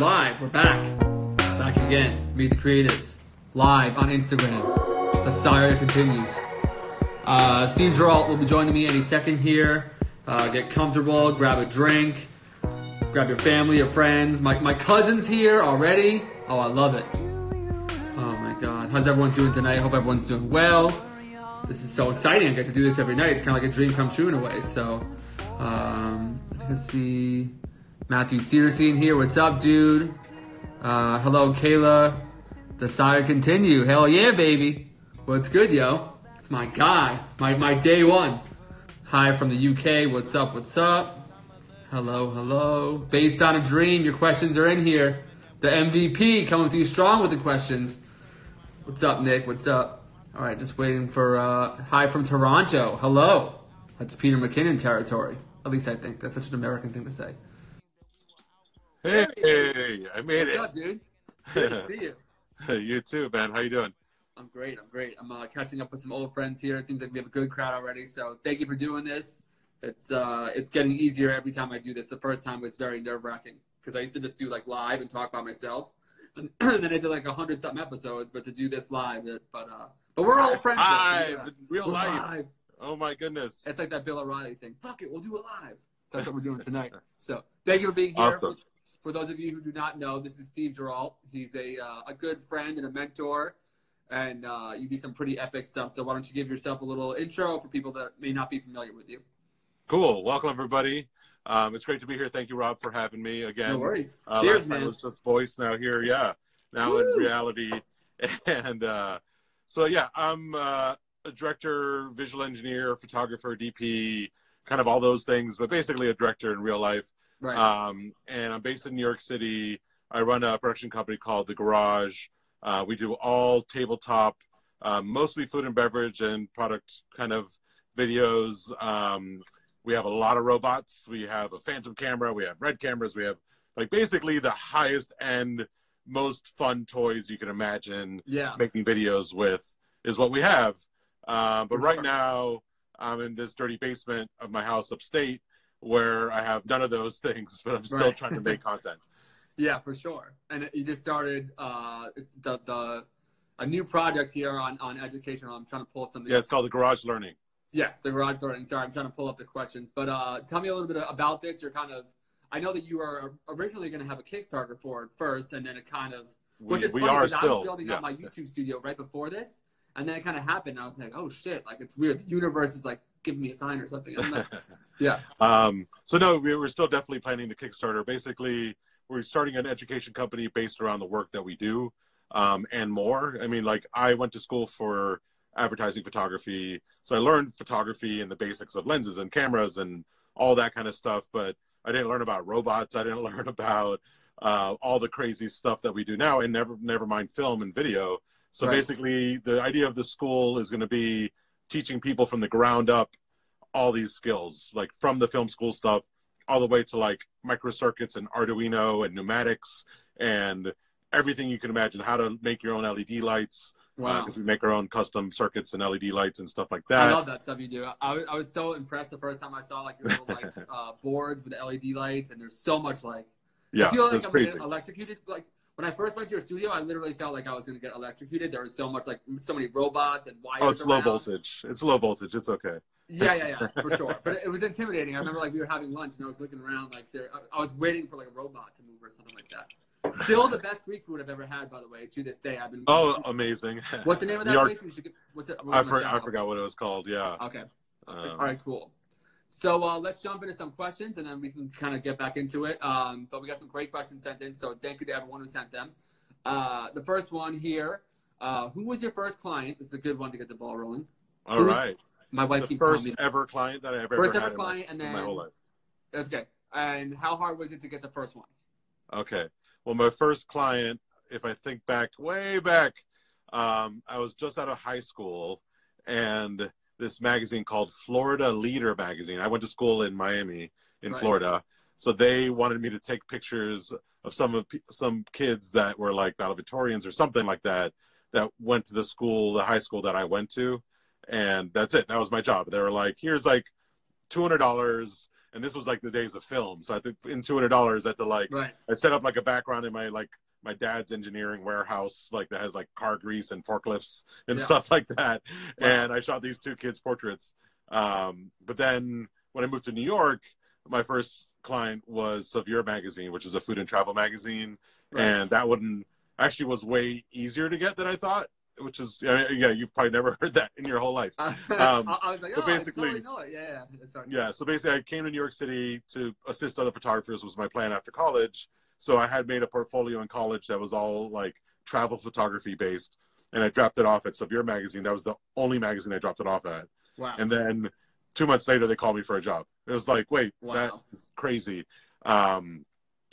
live. We're back. Back again. Meet the Creatives. Live on Instagram. The saga continues. Uh, Steve Giralt will be joining me any second here. Uh, get comfortable, grab a drink, grab your family, your friends. My, my cousin's here already. Oh, I love it. Oh my god. How's everyone doing tonight? Hope everyone's doing well. This is so exciting. I get to do this every night. It's kind of like a dream come true in a way. So, um, can see Matthew Searcy here. What's up, dude? Uh, hello, Kayla. The saga continue. Hell yeah, baby. What's good, yo? It's my guy. My, my day one. Hi from the UK. What's up? What's up? Hello, hello. Based on a dream, your questions are in here. The MVP coming through strong with the questions. What's up, Nick? What's up? All right, just waiting for uh, hi from Toronto. Hello. That's Peter McKinnon territory. At least I think that's such an American thing to say. Hey, hey I made What's it. up, dude? Good to see you. you too, man. How you doing? I'm great. I'm great. I'm uh, catching up with some old friends here. It seems like we have a good crowd already. So thank you for doing this. It's uh, it's getting easier every time I do this. The first time was very nerve wracking because I used to just do like live and talk by myself, and, then I did like a hundred something episodes. But to do this live, it, but uh, but we're all friends. Live, Yeah. real life. live. Oh my goodness. It's like that Bill O'Reilly thing. Fuck it, we'll do it live. That's what we're doing tonight. So thank you for being here. Awesome. For, those of you who do not know, this is Steve Giralt. He's a uh, a good friend and a mentor, and uh, you do some pretty epic stuff. So why don't you give yourself a little intro for people that may not be familiar with you? Cool. Welcome everybody. Um, it's great to be here. Thank you, Rob, for having me again. No worries. Uh, Cheers, last time man. it was just voice. Now here, yeah. Now Woo. in reality, and uh, so yeah, I'm uh, a director, visual engineer, photographer, DP, kind of all those things, but basically a director in real life. Right. Um, and I'm based in New York City. I run a production company called The Garage. Uh, we do all tabletop, um, mostly food and beverage and product kind of videos. Um, we have a lot of robots. We have a phantom camera. We have red cameras. We have like basically the highest end, most fun toys you can imagine yeah. making videos with is what we have. Uh, but right now, I'm in this dirty basement of my house upstate where I have none of those things, but I'm still Right. trying to make content. Yeah, for sure. And you just started uh, it's the the a new project here on on education. I'm trying to pull something. Yeah, it's called the Garage Learning. Yes, the garage learning. Sorry, I'm trying to pull up the questions. But uh, tell me a little bit about this. You're kind of, I know that you were originally going to have a Kickstarter for it first, and then it kind of, which We, is we funny are because I was still. building Yeah. out my YouTube studio right before this, and then it kind of happened. And I was like, oh shit, like it's weird. The universe is like giving me a sign or something. Like, yeah, Um, so no, we we're still definitely planning the Kickstarter. Basically, we're starting an education company based around the work that we do um, and more. I mean, like I went to school for advertising photography, so I learned photography and the basics of lenses and cameras and all that kind of stuff. But I didn't learn about robots. I didn't learn about uh, all the crazy stuff that we do now, and never never mind film and video. So Right. basically, the idea of the school is going to be teaching people from the ground up all these skills, like from the film school stuff all the way to like microcircuits and Arduino and pneumatics and everything you can imagine. How to make your own LED lights wow. because we make our own custom circuits and LED lights and stuff like that. I love that stuff you do. I, was- I was so impressed the first time I saw like your little like uh, boards with LED lights, and there's so much like yeah, I feel so like I'm crazy. electrocuted. Like when I first went to your studio, I literally felt like I was gonna get electrocuted. There was so much like so many robots and wires. Oh, it's low voltage. It's low voltage. It's okay. Yeah, yeah, yeah, for sure. But it was intimidating. I remember like we were having lunch and I was looking around like there. I- I was waiting for like a robot to move or something like that. Still the best Greek food I've ever had, by the way. To this day, I've been. Oh, amazing. what's the name of that York- place? Should What's it? I, for, I forgot what it was called. Yeah. Okay. Um, All right, cool. So uh, let's jump into some questions and then we can kind of get back into it. Um, but we got some great questions sent in, so thank you to everyone who sent them. Uh, the first one here uh, Who was your first client? This is a good one to get the ball rolling. All who's- right. My wife The keeps first telling me ever client that I ever First had ever in my- client, and in my then- whole life. that's good. And how hard was it to get the first one? Okay. Well, my first client, if I think back, way back, um, I was just out of high school, and this magazine called Florida Leader magazine. I went to school in Miami, in Right. Florida, so they wanted me to take pictures of some of some kids that were like valedictorians or something like that that went to the school, the high school that I went to, and that's it. That was my job. They were like, "Here's like two hundred dollars." and this was like the days of film. So I think in two hundred dollars, I had to like Right. I set up like a background in my like my dad's engineering warehouse, like that had like car grease and forklifts and Yeah. stuff like that. Wow. And I shot these two kids' portraits. Um, but then when I moved to New York, my first client was Saveur Magazine, which is a food and travel magazine, Right. and that one actually was way easier to get than I thought. Which is yeah, yeah, you've probably never heard that in your whole life. I, Um, I was like, oh, basically- I totally know it. Yeah, yeah. Right. Yeah, so basically, I came to New York City to assist other photographers. Was my plan after college. So I had made a portfolio in college that was all like travel photography based, and I dropped it off at Saveur Magazine. That was the only magazine I dropped it off at. Wow. And then two months later, they called me for a job. It was like, wait, Wow. that's crazy. Um,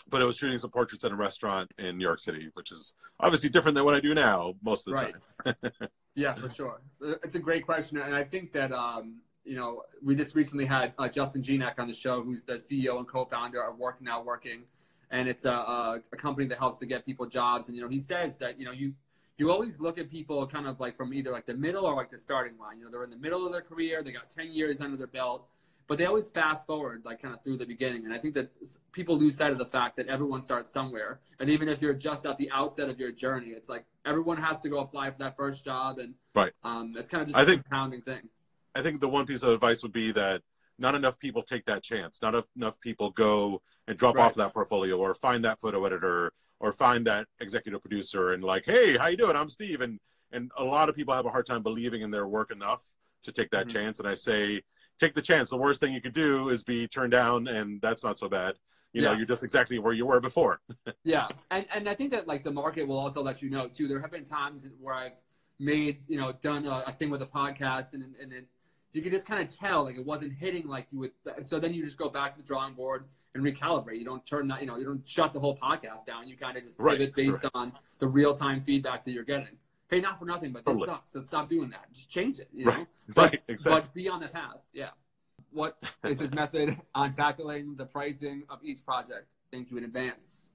but it was shooting some portraits at a restaurant in New York City, which is obviously different than what I do now most of the Right. time. Yeah, for sure. It's a great question, and I think that um, you know we just recently had uh, Justin Gignac on the show, who's the CEO and co-founder of Working Not Working, and it's a, a, a company that helps to get people jobs. And you know, he says that you know you you always look at people kind of like from either like the middle or like the starting line. You know, they're in the middle of their career, they got ten years under their belt, but they always fast forward like kind of through the beginning. And I think that people lose sight of the fact that everyone starts somewhere, and even if you're just at the outset of your journey, it's like everyone has to go apply for that first job and Right. um, that's kind of just I a think- compounding thing. I think the one piece of advice would be that not enough people take that chance. Not enough people go and drop Right. off that portfolio or find that photo editor or find that executive producer and like, hey, how you doing? I'm Steve. And and a lot of people have a hard time believing in their work enough to take that Mhm. chance. And I say, take the chance. The worst thing you could do is be turned down, and that's not so bad. You know, you're just exactly where you were before. Yeah, and and I think that like the market will also let you know too. There have been times where I've made you know done a, a thing with a podcast and and it, you can just kind of tell like it wasn't hitting like you would. So then you just go back to the drawing board and recalibrate. You don't turn that you know you don't shut the whole podcast down. You kind of just Right, pivot based on the real time feedback that you're getting. Hey, not for nothing, but this Totally. sucks. So stop doing that. Just change it. You know? Right, But, right, exactly. but be on the path. Yeah. What is his method on tackling the pricing of each project? Thank you in advance.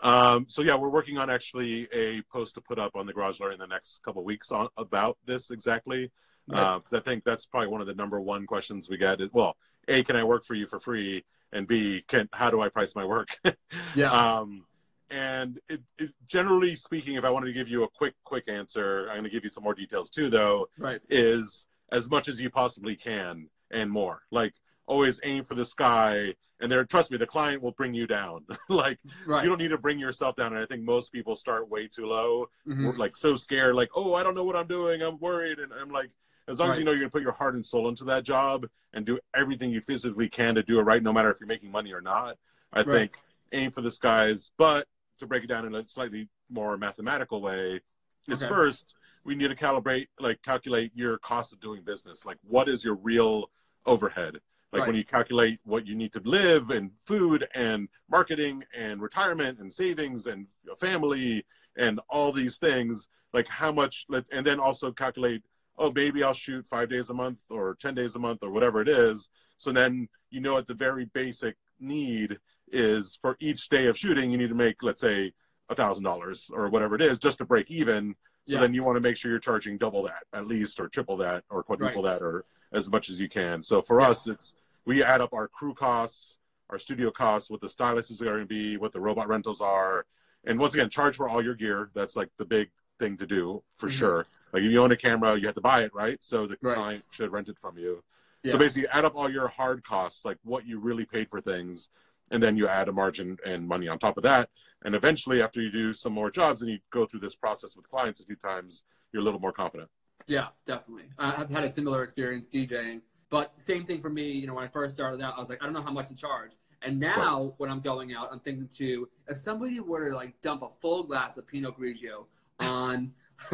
Um, so yeah, we're working on actually a post to put up on the Garage in the next couple of weeks on about this exactly. Uh, I think that's probably one of the number one questions we get. Is, well, a, can I work for you for free? And B, can how do I price my work? Yeah. um, and it, it, generally speaking, if I wanted to give you a quick, quick answer, I'm going to give you some more details too, though. right. Is as much as you possibly can and more. Like always aim for the sky. And there, trust me, the client will bring you down. like Right. you don't need to bring yourself down. And I think most people start way too low. Mhm. We're like so scared, like, oh, I don't know what I'm doing. I'm worried. And I'm like, as long as you know you're going to put your heart and soul into that job and do everything you physically can to do it right, no matter if you're making money or not, I Right. think aim for the skies. But to break it down in a slightly more mathematical way, is Okay. first, we need to calibrate, like, calculate your cost of doing business. Like, what is your real overhead? Like when you calculate what you need to live and food and marketing and retirement and savings and family and all these things, like how much, and then also calculate, oh, maybe I'll shoot five days a month or 10 days a month or whatever it is. So then you know at the very basic need is for each day of shooting, you need to make, let's say, a thousand dollars or whatever it is just to break even. So Yeah. then you want to make sure you're charging double that at least, or triple that, or quadruple that, or as much as you can. So for Yeah. us, it's we add up our crew costs, our studio costs, what the stylist is going to be, what the robot rentals are, and once again, charge for all your gear. That's like the big thing to do for Mhm. sure. Like if you own a camera, you have to buy it, right? So the Right. client should rent it from you. Yeah. So basically, add up all your hard costs, like what you really paid for things, and then you add a margin and money on top of that. And eventually, after you do some more jobs and you go through this process with clients a few times, you're a little more confident. Yeah, definitely. I- I've had a similar experience DJing, but same thing for me. You know, when I first started out, I was like, I don't know how much to charge. And now, when I'm going out, I'm thinking too, if somebody were to like dump a full glass of Pinot Grigio on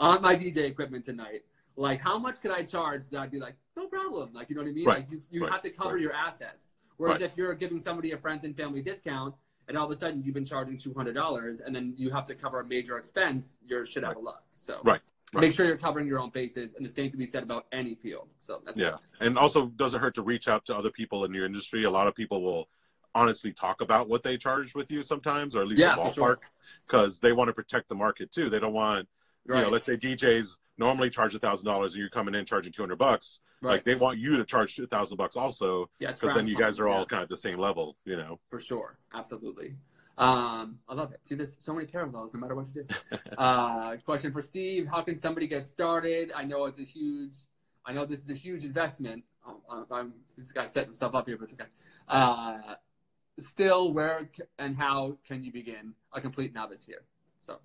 on my DJ equipment tonight, like how much could I charge? That I'd be like, no problem. Like you know what I mean? Right. Like you, you Right. have to cover Right. your assets. Whereas if you're giving somebody a friends and family discount, and all of a sudden you've been charging two hundred dollars, and then you have to cover a major expense, you're shit out of luck. So Right. Right. make sure you're covering your own bases, and the same can be said about any field. So that's Yeah, and also doesn't hurt to reach out to other people in your industry. A lot of people will honestly talk about what they charge with you sometimes, or at least Yeah, a ballpark, because they want to protect the market too. They don't want right. you know, let's say DJs normally charge a thousand dollars and you're coming in charging 200 bucks Right. like they want you to charge a thousand bucks also yeah, because then you guys are all yeah, kind of the same level you know for sure, absolutely. Um, I love it. See, there's so many parallels no matter what you do. uh, question for Steve: How can somebody get started? I know it's a huge. I know this is a huge investment. Um, I'm, I'm, this guy set himself up here, but it's okay. Uh, still, where and how can you begin a complete novice here? So,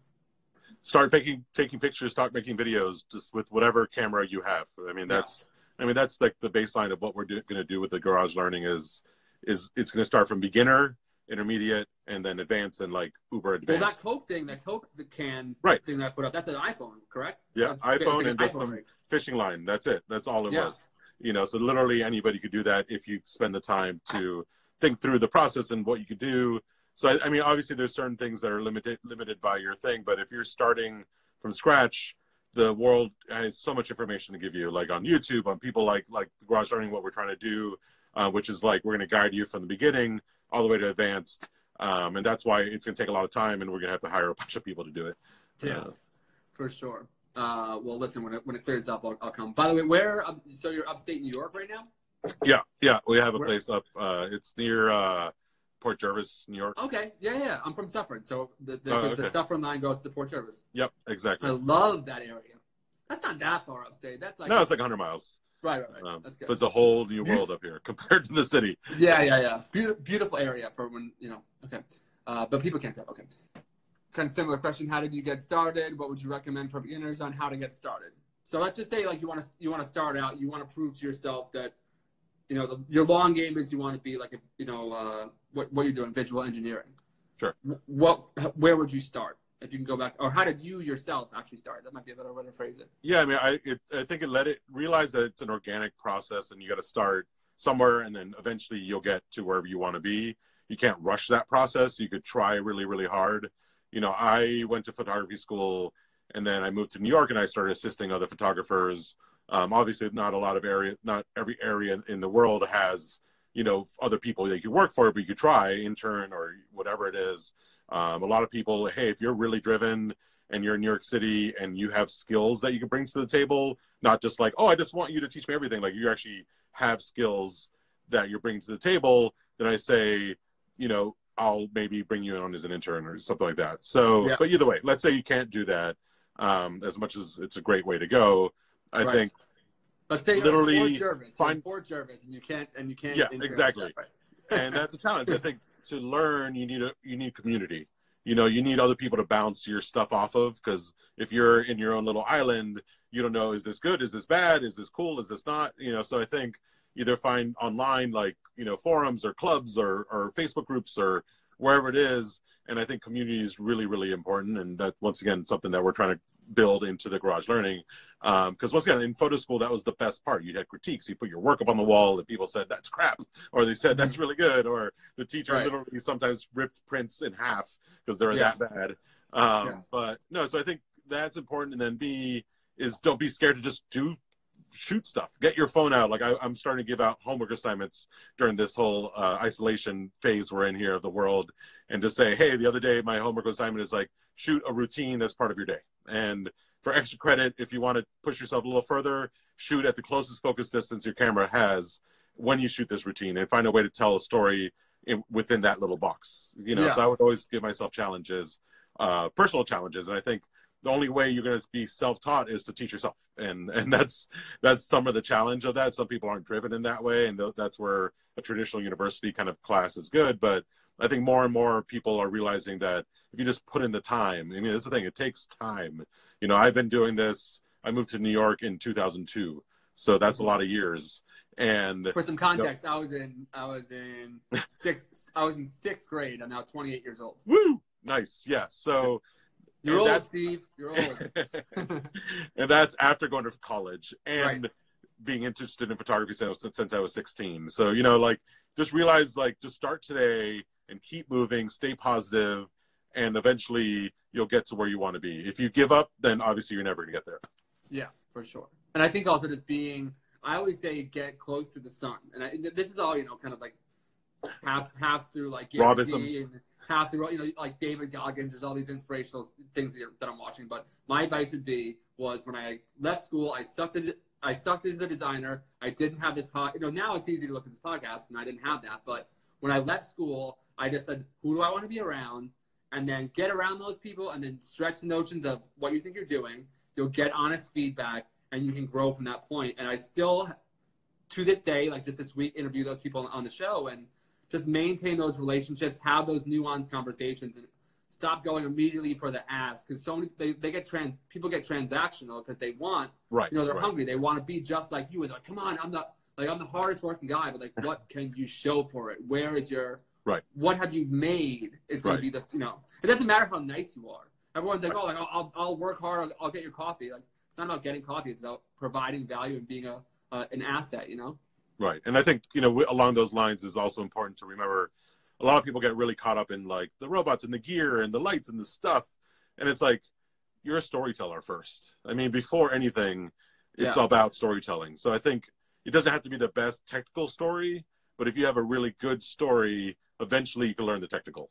start making taking pictures start making videos just with whatever camera you have i mean Yeah. that's i mean that's like the baseline of what we're going to do with the garage learning is is it's going to start from beginner intermediate and then advanced and like uber advanced well, that Coke thing, that Coke the can Right. thing that I put up, that's an iPhone, correct? Yeah, So iPhone and just some- fishing line that's it that's all it Yeah. was you know so literally anybody could do that if you spend the time to think through the process and what you could do so I, I mean obviously there's certain things that are limited limited by your thing but if you're starting from scratch the world has so much information to give you like on youtube on people like like garage learning what we're trying to do uh, which is like we're going to guide you from the beginning all the way to advanced um, and that's why it's going to take a lot of time and we're going to have to hire a bunch of people to do it Yeah, Uh, for sure. Uh, well, listen, when it, when it clears up, I'll, I'll come. By the way, where? up- So you're upstate New York right now? Yeah yeah we have a Where- place up uh, it's near uh, port jervis new york Okay, yeah, yeah. I'm from Suffern, so the the, Oh, the. Suffern line goes to Port Jervis. Yep, exactly. I love that area. That's not that far upstate. That's like no, it's like 100 miles. right, right, right. Um, That's good. but it's a whole new world up here compared to the city. Yeah, yeah, yeah. Beautiful, beautiful area for when you know. Okay, uh, but people can't tell. Okay. Kind of similar question. How did you get started? What would you recommend for beginners on how to get started? So let's just say like you want to you want to start out. You want to prove to yourself that you know the, your long game is you want to be like a, you know uh, what what you're doing visual engineering. Sure. What where would you start if you can go back or how did you yourself actually start? That might be a better way to phrase it. Yeah, I mean, I it, I think it let it realize that it's an organic process, and you got to start somewhere, and then eventually you'll get to wherever you want to be. You can't rush that process. You could try really, really hard. You know, I went to photography school, and then I moved to New York, and I started assisting other photographers. Um, obviously, not a lot of area, not every area in the world has you know other people that you work for, but you could try intern or whatever it is. Um, a lot of people, hey, if you're really driven and you're in New York City and you have skills that you can bring to the table, not just like, oh, I just want you to teach me everything. Like you actually have skills that you're bringing to the table. Then I say, you know, I'll maybe bring you on as an intern or something like that. So, Yeah. but either way, let's say you can't do that. Um, as much as it's a great way to go, I Right. think Let's say Literally you're in Port Jervis, find- Port Jervis, and you can't and you can't. Yeah, exactly. And that's a challenge. I think to learn, you need a you need community. You know, you need other people to bounce your stuff off of because if you're in your own little island, you don't know is this good, is this bad, is this cool, is this not? You know, so I think either find online like you know forums or clubs or or Facebook groups or wherever it is. And I think community is really really important, and that once again something that we're trying to build into the garage learning because once again in photo school that was the best part. You had critiques. You put your work up on the wall and people said that's crap or they said that's really good or the teacher Right. literally sometimes ripped prints in half because they were Yeah. that bad. Um, Yeah. but no so i think that's important. And then b is don't be scared to just do shoot stuff. Get your phone out. Like I, i'm starting to give out homework assignments during this whole uh, isolation phase we're in here of the world and just say hey the other day my homework assignment is like shoot a routine that's part of your day. And for extra credit if you want to push yourself a little further shoot at the closest focus distance your camera has when you shoot this routine and find a way to tell a story in, within that little box you know? Yeah. so i would always give myself challenges uh, personal challenges. And i think the only way you're going to be self-taught is to teach yourself. And and that's that's some of the challenge of that. Some people aren't driven in that way and th- that's where a traditional university kind of class is good. But i think more and more people are realizing that if you just put in the time i mean that's the thing it takes time you know i've been doing this i moved to new york in 2002 so that's a lot of years and For some context, I was in I was in sixth I was in sixth grade. I'm now 28 years old. woo nice yeah so You're old, that's- Steve. You're old. and that's after going to college and Right. being interested in photography since, since I was 16. So, you know, like just realize like just start today and keep moving, stay positive, and eventually you'll get to where you want to be. If you give up, then obviously you're never going to get there. Yeah, for sure. And I think also just being, I always say get close to the sun. And I, this is all, you know, kind of like half half through like Robisms. Half through, you know, like David Goggins. There's all these inspirational things that, you're, that I'm watching. But my advice would be was when I left school, I sucked at I sucked as a designer. I didn't have this pod. You know, now it's easy to look at this podcast, and I didn't have that. But when I left school, I just said, "Who do I want to be around?" And then get around those people, and then stretch the notions of what you think you're doing. You'll get honest feedback, and you can grow from that point. And I still, to this day, like just this week, interview those people on the show and just maintain those relationships, have those nuanced conversations, and stop going immediately for the ask because so many they, they get trans people get transactional because they want Right. you know they're right. hungry they want to be just like you and they're like come on i'm the like i'm the hardest working guy but like what can you show for it where is your Right. what have you made is going Right. to be the you know it doesn't matter how nice you are everyone's like oh like I'll, I'll, I'll work hard I'll, I'll get your coffee like it's not about getting coffee it's about providing value and being a uh, an asset you know Right. And I think, you know, along those lines is also important to remember a lot of people get really caught up in like the robots and the gear and the lights and the stuff. And it's like, you're a storyteller first. I mean, before anything, it's Yeah. about storytelling. So I think it doesn't have to be the best technical story, but if you have a really good story, eventually you can learn the technical.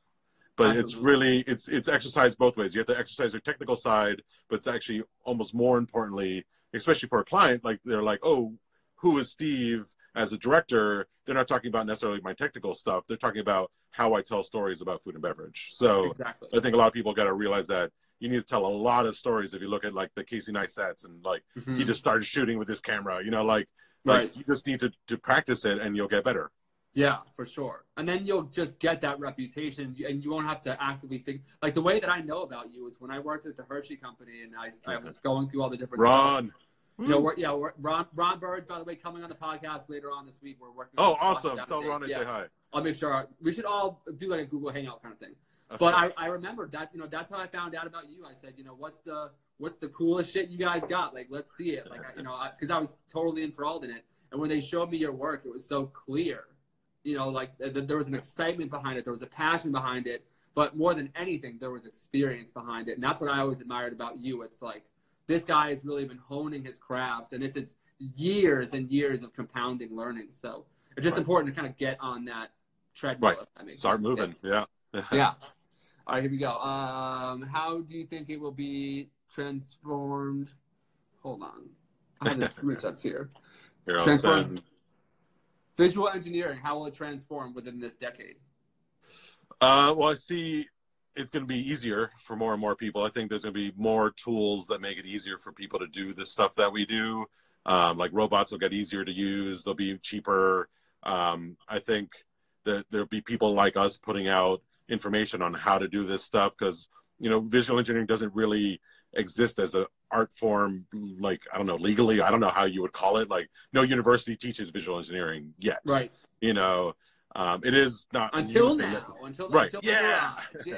But it's really it's it's exercised both ways. You have to exercise your technical side, but it's actually almost more importantly, especially for a client, like they're like, oh, who is Steve as a director? They're not talking about necessarily my technical stuff. They're talking about how I tell stories about food and beverage. So exactly I think a lot of people got to realize that you need to tell a lot of stories. If you look at like the Casey Neistats and like Mhm. he just started shooting with his camera, you know, like like Right. you just need to to practice it and you'll get better. Yeah, for sure. And then you'll just get that reputation, and you won't have to actively think. Like the way that I know about you is when I worked at the Hershey Company, and I, I was going through all the different. Ron. Hmm. You know, we're, yeah, Ron, Ron Burge, by the way, coming on the podcast later on this week. We're working. oh, awesome! Tell. Ron I yeah. say hi. I'll make sure we should all do like a Google Hangout kind of thing. But I, I remember that you know that's how I found out about you. I said you know what's the what's the coolest shit you guys got? Like let's see it. Like I, you know because I, was totally enthralled in it. And when they showed me your work, it was so clear. You know, like th- th- there was an excitement behind it, there was a passion behind it, but more than anything, there was experience behind it. And that's what I always admired about you. It's like this guy has really been honing his craft, and this is years and years of compounding learning. So it's just Right. important to kind of get on that treadmill. Right. Start moving. Yeah. Yeah. All right, here we go. Um, how do you think it will be transformed? Hold on. I have the screenshots here. Here, I'll send- Visual engineering, how will it transform within this decade? Uh, well, I see it's going to be easier for more and more people. I think there's going to be more tools that make it easier for people to do the stuff that we do. Um, like robots will get easier to use. They'll be cheaper. Um, I think that there'll be people like us putting out information on how to do this stuff because you know visual engineering doesn't really exist as an art form like i don't know legally i don't know how you would call it like no university teaches visual engineering yet Right. you know um, it is not Until now. necess- Until, right until yeah. Yeah.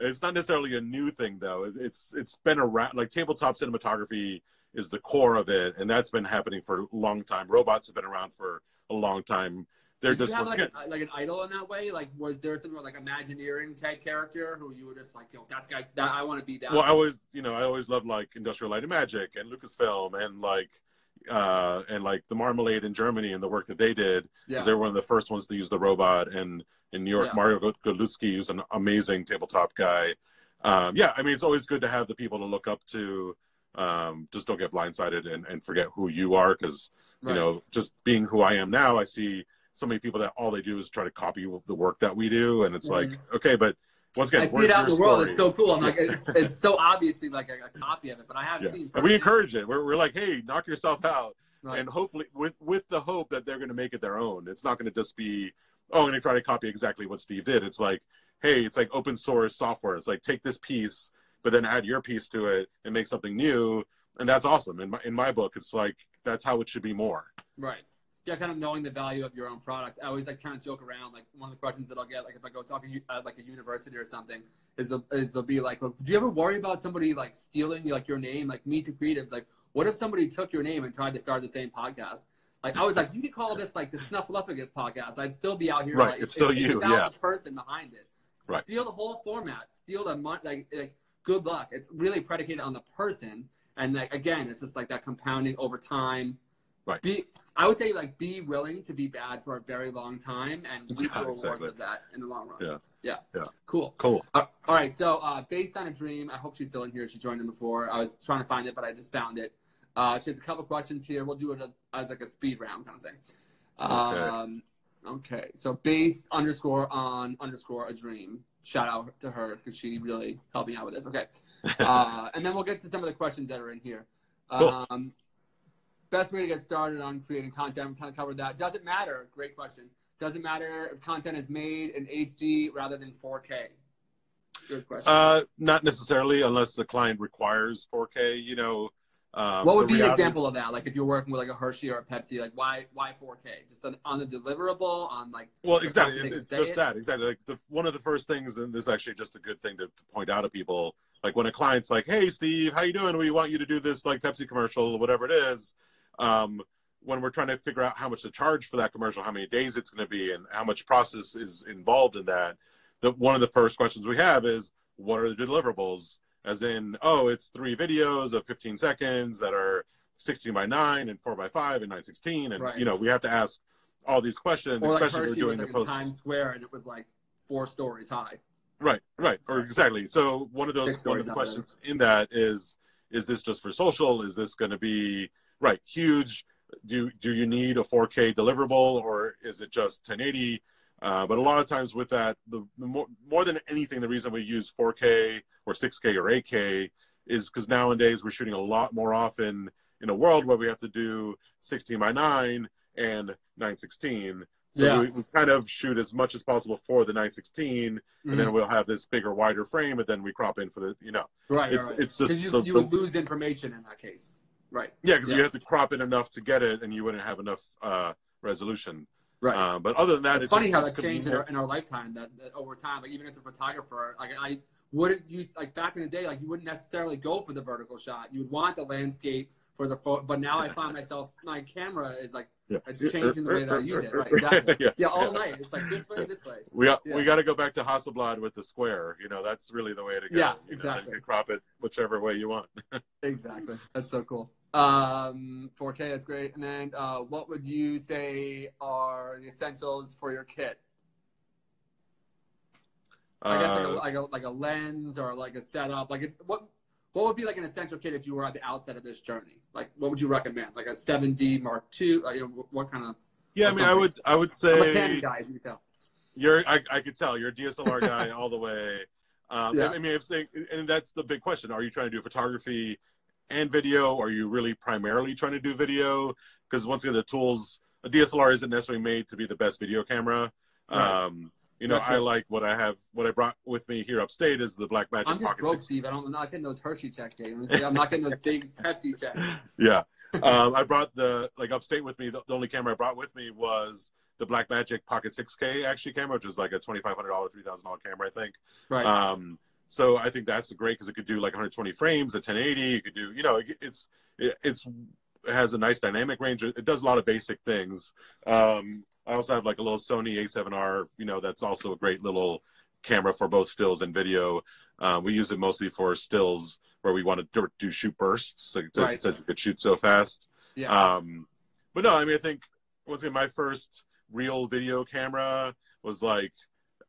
it's not necessarily a new thing though it's it's been around like tabletop cinematography is the core of it and that's been happening for a long time robots have been around for a long time they're Did you just have like, a, like an idol in that way? Like, was there something like Imagineering type character who you were just like, yo, that's guy, that I want to be that. well i always you know i always loved like industrial light and magic and lucasfilm and like uh and like the marmalade in germany and the work that they did yeah. because they were one of the first ones to use the robot and in new york Yeah. mario godlutsky who's an amazing tabletop guy um yeah i mean it's always good to have the people to look up to um just don't get blindsided and, and forget who you are because Right. you know just being who i am now i see so many people that all they do is try to copy the work that we do and it's like mm. okay but once again I see it out in the world. story? It's so cool. I'm like, it's, it's so obviously like a, a copy of it, but I have yeah. seen. and we encourage it we're, we're like hey knock yourself out Right. and hopefully with with the hope that they're going to make it their own it's not going to just be oh i'm going to try to copy exactly what steve did it's like hey it's like open source software it's like take this piece but then add your piece to it and make something new and that's awesome in my in my book it's like that's how it should be more Right. Yeah, kind of knowing the value of your own product. I always like kind of joke around. Like one of the questions that I'll get, like if I go talk at like a university or something, is the, is they'll be like, well, "Do you ever worry about somebody like stealing like your name, like Meet the Creatives? Like, what if somebody took your name and tried to start the same podcast?" Like I was like, you could call this like the Snuffleupagus podcast. I'd still be out here. Right, Like, it's still you, about yeah. the person behind it. Right. Steal the whole format. Steal the mon- like like good luck. It's really predicated on the person. And like again, it's just like that compounding over time. Right. Be I would say like be willing to be bad for a very long time and reap Yeah, the rewards exactly. of that in the long run. Yeah. Yeah. Yeah. Cool. Cool. Uh, all right. So uh, based on a dream, I hope she's still in here. She joined in before. I was trying to find it, but I just found it. Uh, she has a couple questions here. We'll do it as, as like a speed round kind of thing. Okay. Um, okay. So base underscore on underscore a dream. Shout out to her because she really helped me out with this. Okay. Uh, and then we'll get to some of the questions that are in here. Cool. Um, best way to get started on creating content. We kind of covered that. Does it matter? Great question. Does it matter if content is made in HD rather than 4K? Good question. Uh, not necessarily, unless the client requires 4K. You know, um, what would be an example of that? Like if you're working with like a Hershey or a Pepsi, like why why 4K? Just on, on the deliverable, on like Well, exactly. It's, it's just it? that. Exactly. Like the one of the first things, and this is actually just a good thing to, to point out to people. Like when a client's like, "Hey, Steve, how you doing? We want you to do this like Pepsi commercial, whatever it is." Um, when we're trying to figure out how much to charge for that commercial, how many days it's going to be, and how much process is involved in that, the one of the first questions we have is, "What are the deliverables?" As in, "Oh, it's three videos of 15 seconds that are 16 by 9 and 4 by 5 and 916," and Right. you know we have to ask all these questions, or especially when we're was doing like the in post. Times Square and it was like four stories high. Right, right, or exactly. So one of those one of the questions in that is is this just for social? Is this going to be right huge? Do do you need a 4K deliverable or is it just 1080? Uh, but a lot of times with that, the, the more more than anything, the reason we use 4K or 6K or 8K is because nowadays we're shooting a lot more often in a world where we have to do 16 by 9 and 916. So Yeah. we, we kind of shoot as much as possible for the 916 Mhm. and then we'll have this bigger, wider frame, and then we crop in for the, you know, right, it's right, it's just you, the, you the- would lose information in that case. Right. yeah, because yeah. you have to crop in enough to get it, and you wouldn't have enough uh, resolution. Right. Uh, but other than that, it's it funny how that's changed in our, in our lifetime that, that over time like even as a photographer like i wouldn't use like back in the day like you wouldn't necessarily go for the vertical shot you would want the landscape for the photo but now i find myself my camera is like Yeah. it's changing the way that i use it right exactly yeah. yeah all night it's like this way this way We got, Yeah. we got to go back to Hasselblad with the square. You know, that's really the way to go. Yeah, you exactly. You can crop it whichever way you want. exactly that's so cool um 4k that's great and then uh what would you say are the essentials for your kit I guess like a, Uh, like a like a lens or like a setup. Like if, what what would be like an essential kit if you were at the outset of this journey? Like what would you recommend? Like a 7D Mark II? Like, you know, what kind of yeah, I mean, I would, I would I'm a Canon say guy, as you can tell. you're. I, I could tell you're a DSLR guy all the way. Um, Yeah. I mean, if saying, and that's the big question: Are you trying to do photography and video? Or are you really primarily trying to do video? Because once again, the tools, a DSLR isn't necessarily made to be the best video camera. Right. Um, you know, That's I like what I have. What I brought with me here upstate is the Black Magic I'm just Pocket broke, 6 Steve. I don't, I'm not getting those Hershey checks here. I'm not getting those big Pepsi checks. yeah. Um, I brought the like upstate with me. The, the only camera I brought with me was the Black Magic Pocket 6K actually camera, which is like a twenty five hundred dollar, three thousand dollar camera, I think. Right. Um, so I think that's great because it could do like 120 frames at 1080. You could do, you know, it, it's it, it's it has a nice dynamic range. It does a lot of basic things. Um, I also have like a little Sony A7R, you know, that's also a great little camera for both stills and video. Um, we use it mostly for stills where we want to do, shoot bursts. So it's, Right. it says it could shoot so fast. yeah. Um, but no, I mean, I think once again, my first real video camera was like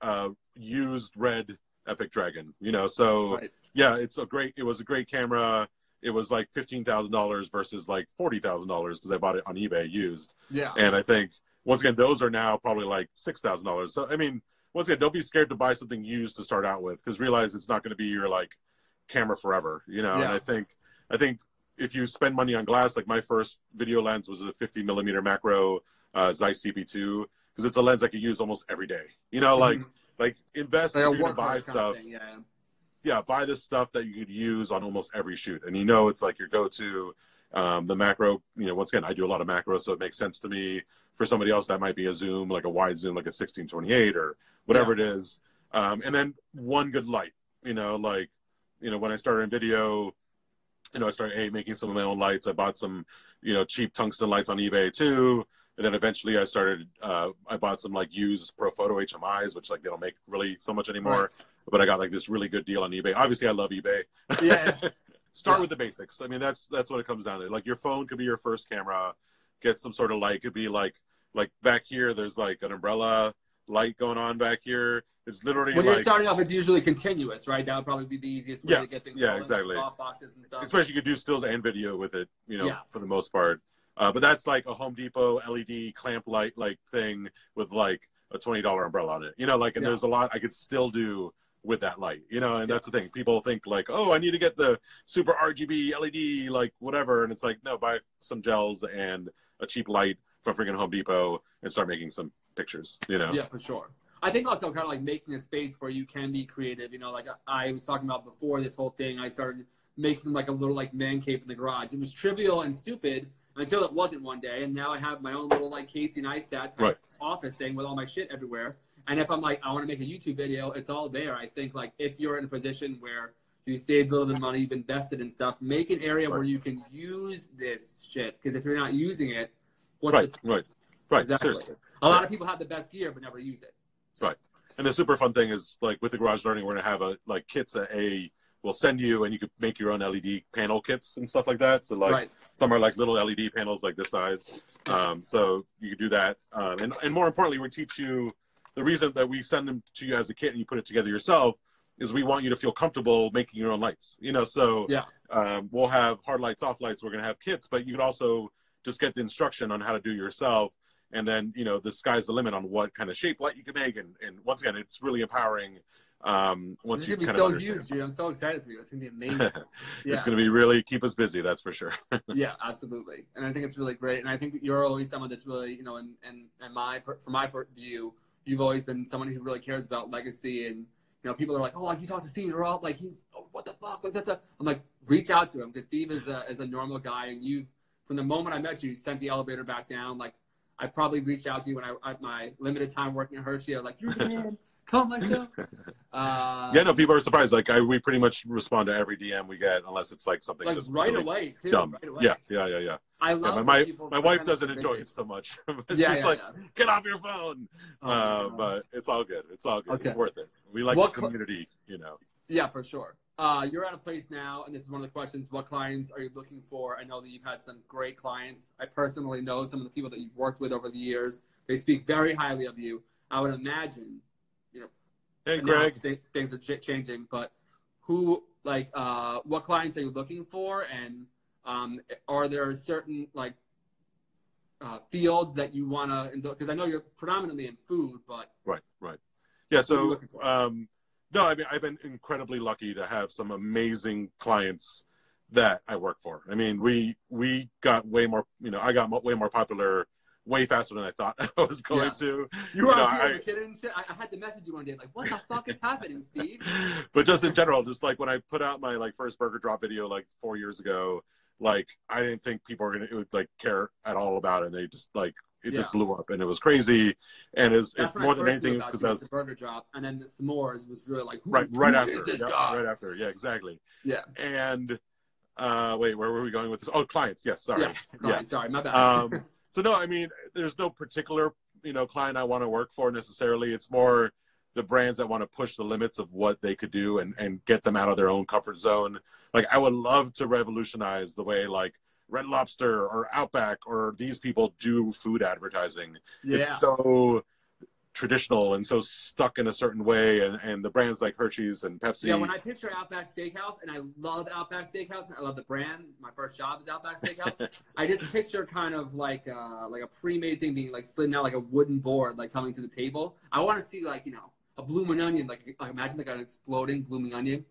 uh, used red Epic Dragon. You know, so right. yeah, it's a great. It was a great camera. It was like fifteen thousand dollars versus like forty thousand dollars because I bought it on eBay used. Yeah. And I think once again, those are now probably like six thousand dollars. So I mean, once again, don't be scared to buy something used to start out with because realize it's not going to be your like camera forever. You know, Yeah. and I think I think if you spend money on glass, like my first video lens was a 50 millimeter macro uh, Zeiss CP2 because it's a lens I could use almost every day. You know, like Mhm. Like invest like if a you're gonna buy stuff thing, yeah. yeah, buy this stuff that you could use on almost every shoot. And you know, it's like your go-to. Um, the macro, you know, once again, I do a lot of macro, so it makes sense to me. For somebody else, that might be a zoom, like a wide zoom, like a 1628 or whatever it is. Um, and then one good light, you know, like, you know, when I started in video, you know, I started hey, making some of my own lights. I bought some, you know, cheap tungsten lights on eBay too. And then eventually I started, uh, I bought some like used Profoto HMIs, which like they don't make really so much anymore. But I got like this really good deal on eBay. Obviously, I love eBay. Yeah. Start Yeah. with the basics. I mean, that's that's what it comes down to. Like your phone could be your first camera. get some sort of light. Could be like like back here. There's like an umbrella light going on back here. It's literally when like you're starting off, it's usually continuous, right? That would probably be the easiest way Yeah, to get things yeah, rolling, like exactly. soft boxes and stuff. especially you could do stills and video with it. You know, Yeah. for the most part. Uh, but that's like a Home Depot LED clamp light like thing with like a twenty dollar umbrella on it. You know, like and Yeah. there's a lot I could still do with that light. You know, and that's the thing. People think like, oh, I need to get the super RGB LED like whatever, and it's like, no, buy some gels and a cheap light from freaking Home Depot and start making some pictures. You know, Yeah, for sure. I think also kind of like making a space where you can be creative. You know, like I was talking about before this whole thing, I started making like a little like man cave in the garage. It was trivial and stupid until it wasn't one day, and now I have my own little like Casey Neistat type Right. office thing with all my shit everywhere. And if I'm like, I want to make a YouTube video, it's all there. I think like if you're in a position where you saved a little bit of money, you've invested in stuff, make an area where you can use this shit. Because if you're not using it, what's right, the right, right. Exactly. Seriously. A lot of people have the best gear but never use it. Right. And the super fun thing is like with the garage learning, we're gonna have a like kits that a will send you, and you could make your own LED panel kits and stuff like that. So like right. Some are like little LED panels like this size. Um, so you can do that, um, and and more importantly, we teach you the reason that we send them to you as a kit and you put it together yourself is we want you to feel comfortable making your own lights. You know, so Yeah. um, we'll have hard lights, soft lights. We're gonna have kits, but you could also just get the instruction on how to do it yourself and then you know the sky's the limit on what kind of shape light you can make and, and once again it's really empowering um once It's you gonna be so understand huge, dude. I'm so excited for you. It's gonna be amazing. it's going to be really keep us busy that's for sure yeah, absolutely. And I think it's really great. And I think you're always someone that's really, you know, and and and my from my view, you've always been someone who really cares about legacy. And you know, people are like, oh, you talk to Steve Giralt, like he's oh, what the fuck, like that's a. I'm like, reach out to him because Steve is a is a normal guy, and you've from the moment I met you, you sent the elevator back down. Like I probably reached out to you when I at my limited time working at Hershey. I was like, you're the man. Come on my show. Uh, yeah no people are surprised like I, we pretty much respond to every dm we get unless it's like something like right really away too. dumb Right away. yeah yeah yeah yeah, I yeah love my, my, my wife doesn't enjoy it so much but Yeah, she's yeah, like yeah. get off your phone Oh, uh, but it's all good it's all good Okay. it's worth it we like What the community you know Yeah, for sure. Uh, you're at a place now, and this is one of the questions: What clients are you looking for? I know that you've had some great clients. I personally know some of the people that you've worked with over the years. They speak very highly of you. I would imagine, hey greg th- things are ch- changing, but who, like, uh, what clients are you looking for, and um, are there certain like uh, fields that you want to? Because I know you're predominantly in food, but Right, right. Yeah, What are you so um no, I mean I've been incredibly lucky to have some amazing clients that I work for. I mean, we we got way more, you know, I got way more popular way faster than I thought I was going Yeah. to. you were know, on I- Peter McKinnon and shit. I, I had to message you one day, like, "What the fuck is happening, Steve?" but just in general, just like when I put out my like first burger drop video like 4 years ago, like I didn't think people were going to would like care at all about it and they just like it just blew up and it was crazy and it's, it's more than anything it's because you, I was was the burger drop, and then the s'mores was really like, right right after yeah, right after yeah exactly Yeah, and uh wait where were we going with this oh clients yes sorry yeah. Sorry, sorry, my bad. um so no i mean there's no particular you know client i want to work for necessarily. It's more the brands that want to push the limits of what they could do and and get them out of their own comfort zone. Like i would love to revolutionize the way like red lobster or outback or these people do food advertising. Yeah, it's so traditional and so stuck in a certain way and, and the brands like hershey's and pepsi yeah. When I picture Outback Steakhouse, and I love Outback Steakhouse, and I love the brand. My first job is Outback Steakhouse. I just picture kind of like uh, like a pre-made thing being like slid out like a wooden board, like coming to the table. I want to see like you know a blooming onion, like, like imagine like an exploding blooming onion.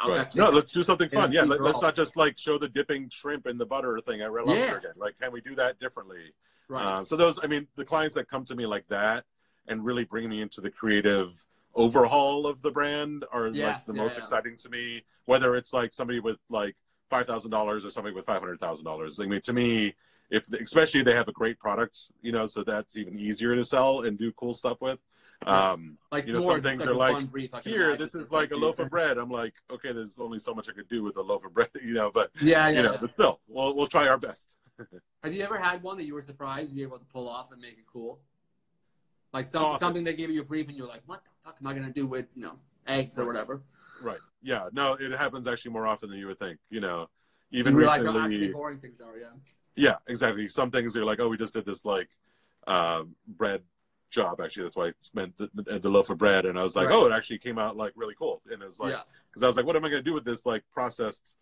Outback Right. No, let's do something fun. Yeah, let, us not just like show the dipping shrimp in the butter thing at Red Lobster Yeah. again. Like, can we do that differently? right. Um, so those, I mean, the clients that come to me like that and really bring me into the creative overhaul of the brand are like the yeah, most yeah. exciting to me. Whether it's like somebody with like five thousand dollars or somebody with five hundred thousand dollars. I mean, to me, if especially they have a great product, you know, so that's even easier to sell and do cool stuff with. Um, like you know, some things are like, brief, here, this is like a loaf of bread. I'm like, okay, there's only so much I could do with a loaf of bread, you know, but Yeah, yeah. you know, yeah. but still, we'll we'll try our best. Have you ever had one that you were surprised to be able to pull off and make it cool? Like some, Often. something they gave you a brief and you're like, what the fuck am I gonna do with you know eggs or whatever? Right. Yeah. No, it happens actually more often than you would think. You know, You even realize how actually boring things are. Yeah. Yeah, exactly. Some things you're like, oh, we just did this like uh, bread job. Actually, that's why I meant the, the, loaf of bread. And I was like, Right. oh, it actually came out like really cool. And it was like, yeah. because I was like, what am I going to do with this like processed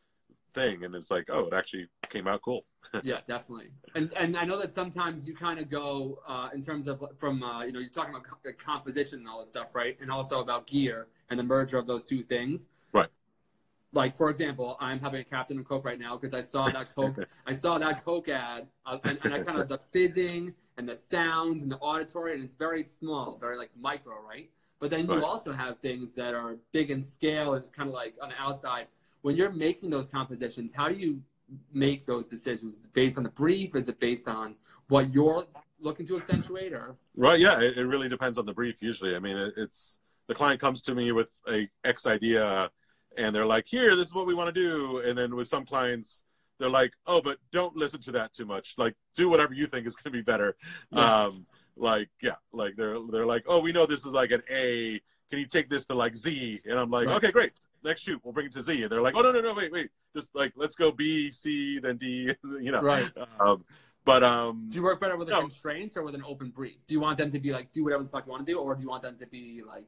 thing? And it's like, oh, it actually came out cool. yeah, definitely. And and I know that sometimes you kind of go uh, in terms of from uh, you know you're talking about co- composition and all this stuff, right? And also about gear and the merger of those two things. Right. Like for example, I'm having a Captain and Coke right now because I saw that Coke. I saw that Coke ad, uh, and, and I kind of the fizzing and the sounds and the auditory, and it's very small, very like micro, right? But then you Right. also have things that are big in scale, and it's kind of like on the outside. When you're making those compositions, how do you make those decisions? Is it based on the brief? Is it based on what you're looking to accentuate? Or Right. Yeah. It, it really depends on the brief. Usually, I mean, it, it's the client comes to me with a X idea, and they're like, "Here, this is what we want to do." And then with some clients, they're like, "Oh, but don't listen to that too much. Like, do whatever you think is going to be better." Yeah. Um, like, yeah, like they're they're like, "Oh, we know this is like an A. Can you take this to like Z?" And I'm like, Right. "Okay, great. Next shoot, we'll bring it to Z." And they're like, "Oh, no, no, no, wait, wait. Just like let's go B, C, then D." You know. right? Um, but um, Do you work better with the No. constraints or with an open brief? Do you want them to be like do whatever the fuck you want to do, or do you want them to be like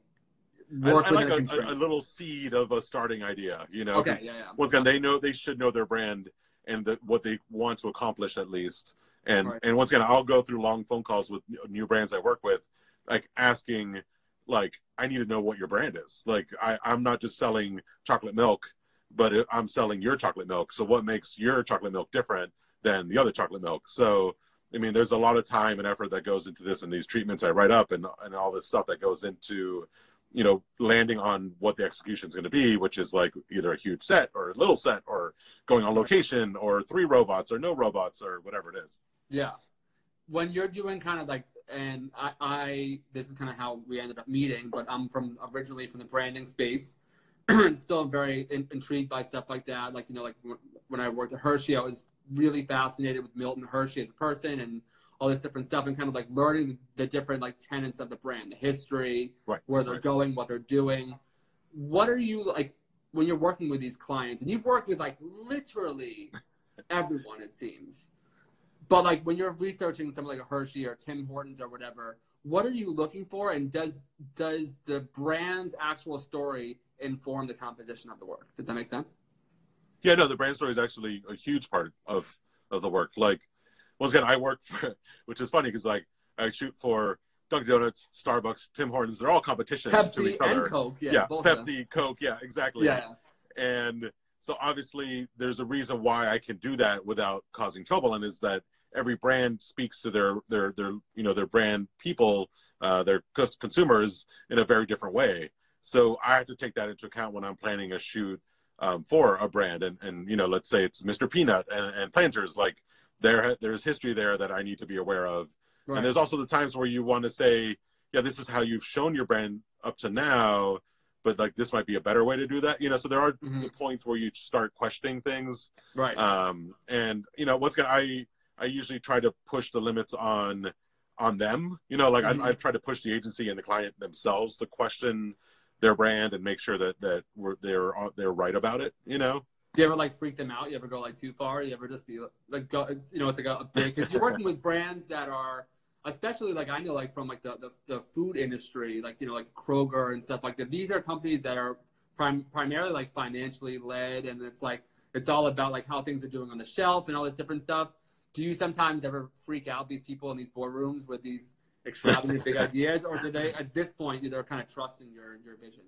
work I within like a a, a, a little seed of a starting idea, you know. okay, 'cause yeah, yeah. Once again, they know they should know their brand and the, what they want to accomplish at least. And Right. and once again, I'll go through long phone calls with new brands I work with, like asking, like I need to know what your brand is. Like I, I'm not just selling chocolate milk, but I'm selling your chocolate milk. So what makes your chocolate milk different than the other chocolate milk? So I mean, there's a lot of time and effort that goes into this and these treatments I write up and and all this stuff that goes into, you know, landing on what the execution is going to be, which is like either a huge set or a little set or going on location or three robots or no robots or whatever it is. Yeah. When you're doing kind of like, and I, I this is kind of how we ended up meeting, but I'm from originally from the branding space, and still very in, intrigued by stuff like that. Like you know, like when- when I worked at Hershey, I was really fascinated with Milton Hershey as a person and all this different stuff, and kind of like learning the different like tenets of the brand, the history, Right. where they're right. going, what they're doing. What are you like when you're working with these clients? And you've worked with like literally everyone, it seems. But like when you're researching something like a Hershey or Tim Hortons or whatever, what are you looking for? And does does the brand's actual story inform the composition of the work? Does that make sense? Yeah, no, the brand story is actually a huge part of of the work. Like, once again, I work for, which is funny because like I shoot for Dunkin' Donuts, Starbucks, Tim Hortons. They're all competition to Pepsi each and other. Coke, yeah, yeah, both of them. Pepsi, Coke, yeah, exactly. Yeah, and so obviously there's a reason why I can do that without causing trouble, and is that every brand speaks to their their their you know their brand people, uh, their consumers in a very different way. So I have to take that into account when I'm planning a shoot um, for a brand, and and you know let's say it's Mr. Peanut and, and Planters, like there there's history there that I need to be aware of, right. and there's also the times where you want to say, yeah, this is how you've shown your brand up to now, but like this might be a better way to do that. You know, so there are Mhm. the points where you start questioning things. right. Um, and you know, what's gonna I I usually try to push the limits on on them. You know, like Mhm. I, I've tried to push the agency and the client themselves to question their brand and make sure that that we're they're they're right about it. You know. Do you ever like freak them out? You ever go like too far? You ever just be like, go, it's, you know, it's like a, a big, because you're working with brands that are, especially like I know like from like the, the, the food industry, like, you know, like Kroger and stuff like that. These are companies that are prim- primarily like financially led and it's like, it's all about like how things are doing on the shelf and all this different stuff. Do you sometimes ever freak out these people in these boardrooms with these extravagant big ideas or do they, at this point, they're kind of trusting your, your vision?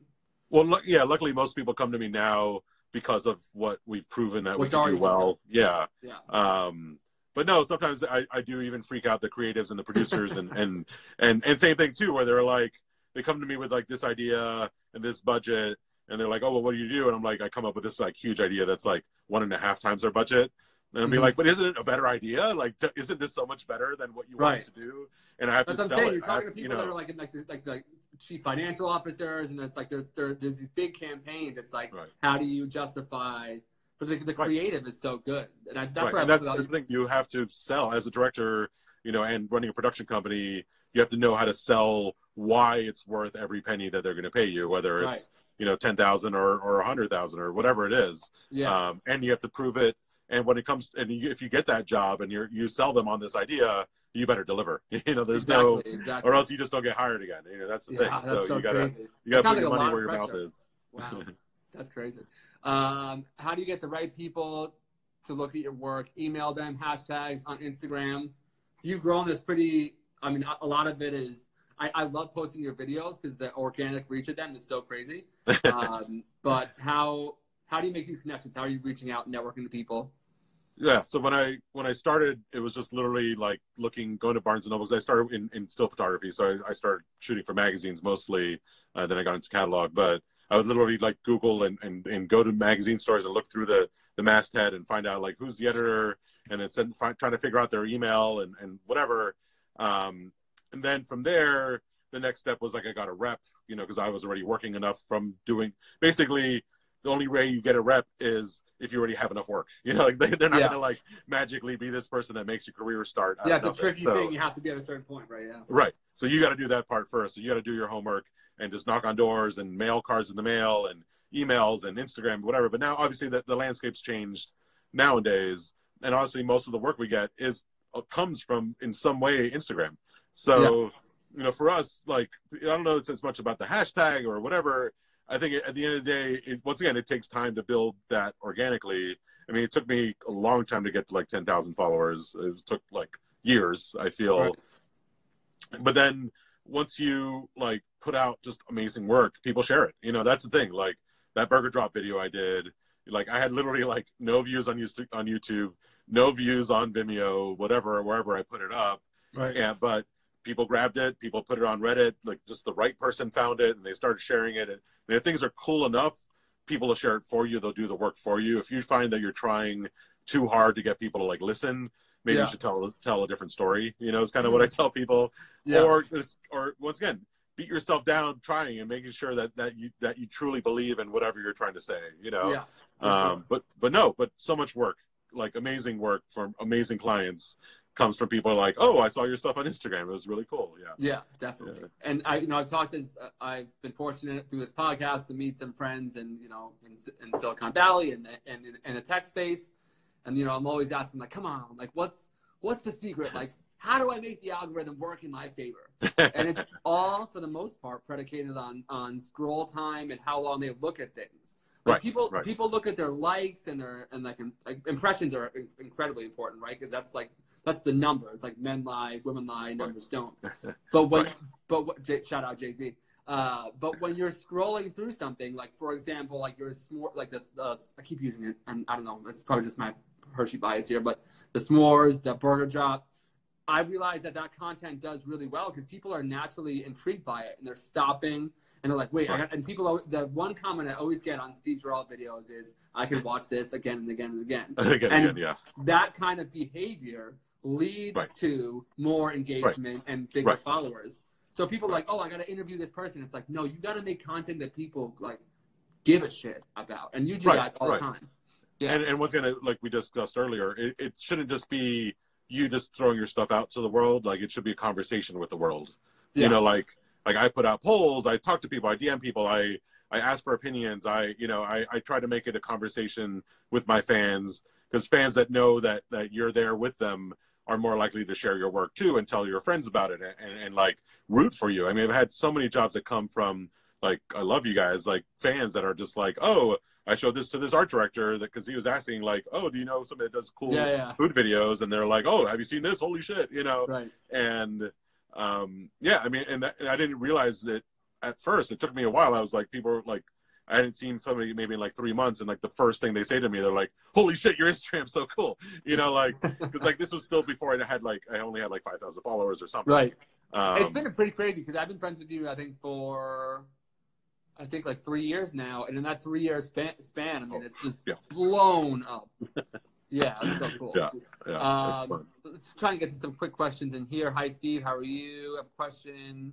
Well, yeah. Luckily, most people come to me now because of what we've proven that What's we can do well. Yeah. Yeah. Um, but no, sometimes I, I do even freak out the creatives and the producers and, and and and same thing too, where they're like they come to me with like this idea and this budget, and they're like, oh well, what do you do? And I'm like, I come up with this like huge idea that's like one and a half times their budget. And I'll be Mhm. like, but isn't it a better idea? Like, d- isn't this so much better than what you Right. want to do? And I have That's to what I'm sell saying. it. You're talking have- to you people that are like in like the, like the chief financial officers, and it's like there's there, there's these big campaigns. It's like Right. how do you justify? But the, the Right. creative is so good, and I, that's right. and that's, that's the thing you have to sell as a director you know and running a production company you have to know how to sell why it's worth every penny that they're going to pay you whether it's Right. you know 10,000 or or a 100,000 or whatever it is yeah, um, and you have to prove it and when it comes and you, if you get that job and you you sell them on this idea you better deliver you know there's exactly, no exactly. or else you just don't get hired again you know that's the Yeah, thing that's so, so you gotta crazy. you gotta put your like lot money where your mouth is Wow, that's crazy. Um, how do you get the right people to look at your work? Email them, hashtags on Instagram. You've grown this pretty. I mean, a- lot of it is. I, I love posting your videos because the organic reach of them is so crazy. Um, but how how do you make these connections? How are you reaching out, and networking to people? Yeah. So when I when I started, it was just literally like looking, going to Barnes and Noble. 'cause I started in, in still photography, so I, I started shooting for magazines mostly. Uh, then I got into catalog, but I would literally like Google and, and, and go to magazine stores and look through the the masthead and find out like who's the editor, and then send find, trying to figure out their email and and whatever. Um, and then from there, the next step was like I got a rep, you know, because I was already working enough from doing basically the only way you get a rep is if you already have enough work. You know, like they, they're not Yeah. gonna like magically be this person that makes your career start. yeah, it's a tricky So- thing. You have to be at a certain point, right? Yeah. Right. So you got to do that part first. So you got to do your homework and just knock on doors and mail cards in the mail and emails and Instagram, whatever. But now, obviously, the, the landscape's changed nowadays, and honestly, most of the work we get is uh, comes from in some way Instagram. So you know, for us, like I don't know, it's as much about the hashtag or whatever. I think at the end of the day, it, once again, it takes time to build that organically. I mean, it took me a long time to get to like ten thousand followers. It took like years. I feel Right. but then once you like put out just amazing work people share it you know that's the thing like that burger drop video i did like i had literally like no views on youtube on youtube no views on vimeo whatever wherever i put it up Right. yeah but people grabbed it people put it on reddit like just the right person found it and they started sharing it and, if things are cool enough people will share it for you they'll do the work for you if you find that you're trying too hard to get people to like listen maybe Yeah. you should tell tell a different story you know it's kind of what i tell people Yeah. or or once again beat yourself down trying and making sure that that you that you truly believe in whatever you're trying to say you know yeah. um sure. but but no but so much work like amazing work from amazing clients comes from people like oh i saw your stuff on instagram it was really cool yeah Yeah, definitely. And I, you know, I've talked as I've been fortunate through this podcast to meet some friends, and you know, in, in Silicon Valley and and in, in the tech space, and you know, I'm always asking like, come on, like, what's what's the secret? Like, how do I make the algorithm work in my favor? And it's all for the most part predicated on on scroll time and how long they look at things. Like Right, people right. people look at their likes and their and like, like impressions are incredibly important, right? Because that's like that's the numbers. Like men lie, women lie, numbers don't. But when Right. but what shout out Jay Z. Uh, but when you're scrolling through something, like for example, like you're s'more, like this. Uh, I keep using it, and I don't know. It's probably just my Hershey bias here, but the s'mores, the burger drop. I realized that that content does really well because people are naturally intrigued by it, and they're stopping and they're like, "Wait!" I Right. got, and people. The one comment I always get on Steve Giralt videos is, "I can watch this again and again and again." again, And- again yeah that kind of behavior leads Right. to more engagement and bigger Right. followers. So people are like, oh, I got to interview this person. It's like, no, you got to make content that people like give a shit about, and you do Right, that all right. the time. Yeah. and and once again like we discussed earlier it, it shouldn't just be you just throwing your stuff out to the world like it should be a conversation with the world Yeah. you know like like i put out polls i talk to people i dm people i i ask for opinions i you know i i try to make it a conversation with my fans because fans that know that that you're there with them are more likely to share your work too and tell your friends about it and, and, and like root for you. I mean i've had so many jobs that come from like i love you guys like fans that are just like oh i showed this to this art director that because he was asking like oh do you know somebody that does cool yeah, yeah, food videos? And they're like oh have you seen this? Holy shit you know? Right. and um yeah i mean and, that, and i didn't realize it at first. It took me a while. I was like people were like i hadn't seen somebody maybe in like three months and like the first thing they say to me they're like holy shit your instagram's so cool you know like because like this was still before i had like i only had like 5000 followers or something Right. um, it's been pretty crazy because I've been friends with you, I think, for I think like three years now, and in that three year span, span I mean, it's just Yeah. blown up. yeah, it's so cool. Yeah, yeah, Um, let's try and get to some quick questions in here. Hi, Steve. How are you? I have a question.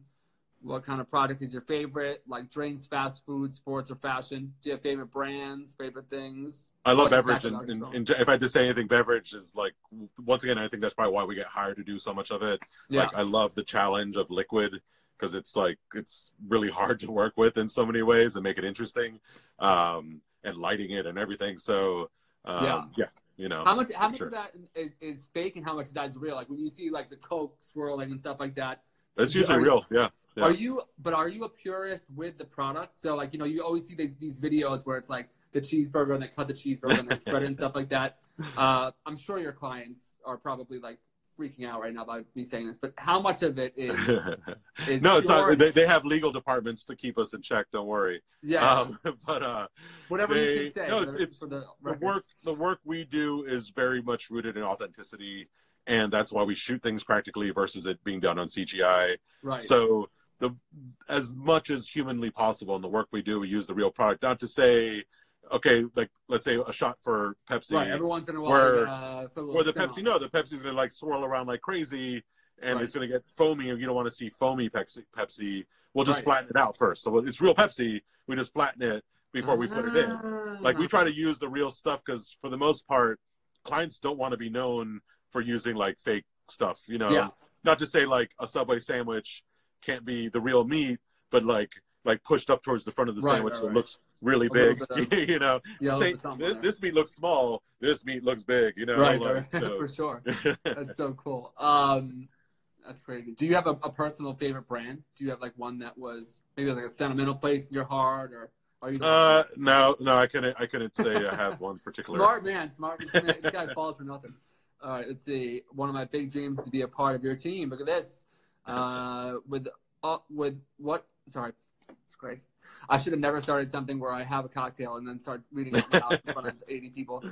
What kind of product is your favorite? Like drinks, fast food, sports, or fashion? Do you have favorite brands, favorite things? I love What beverage, exactly and, and, and if I had to say anything, beverage is like once again. I think that's probably why we get hired to do so much of it. Yeah. Like I love the challenge of liquid because it's like it's really hard to work with in so many ways and make it interesting, um, and lighting it and everything. So um, Yeah. yeah, You know, How much? How much Sure. of that is, is fake, and how much of that is real? Like when you see like the coke swirling and stuff like that. That's usually you- real. Yeah. Yeah. Are you? But are you a purist with the product? So like you know you always see these these videos where it's like the cheeseburger and they cut the cheeseburger and they spread it and stuff like that. Uh, I'm sure your clients are probably like freaking out right now by me saying this, but how much of it is? is no, it's pure- not. They, they have legal departments to keep us in check. Don't worry. Yeah, Um, but uh, whatever you they- can say. no, it's- it's- the, the work the work we do is very much rooted in authenticity, and that's why we shoot things practically versus it being done on CGI. right? So the as much as humanly possible in the work we do, we use the real product. Not to say, okay, like let's say a shot for Pepsi, right. Every once in a while, where- uh, or the spin on Pepsi. No, the Pepsi's gonna like swirl around like crazy, and Right. it's gonna get foamy, and you don't want to see foamy Pepsi. Pepsi. We'll just Right. flatten it out first. So it's real Pepsi. We just flatten it before we put it in. Like Ah. we try to use the real stuff because for the most part, clients don't want to be known for using like fake stuff. You know, Yeah. not to say like a Subway sandwich can't be the real meat, but like like pushed up towards the front of the Right, sandwich right, so it looks really A big. bit you know, Yeah, Say, this, this meat looks small. This meat looks big. You know, right, like, right. so- for sure. That's so cool. Um, that's crazy. Do you have a, a personal favorite brand? Do you have like one that was maybe like a sentimental place in your heart, or are you? Uh, no, no, I couldn't. I couldn't say I have one particular. smart man, smart man. This guy falls for nothing. All right, let's see. One of my big dreams is to be a part of your team. Look at this. Uh, with uh, with what? Sorry, Christ. I should have never started something where I have a cocktail and then start reading it out loud in front of 80 people.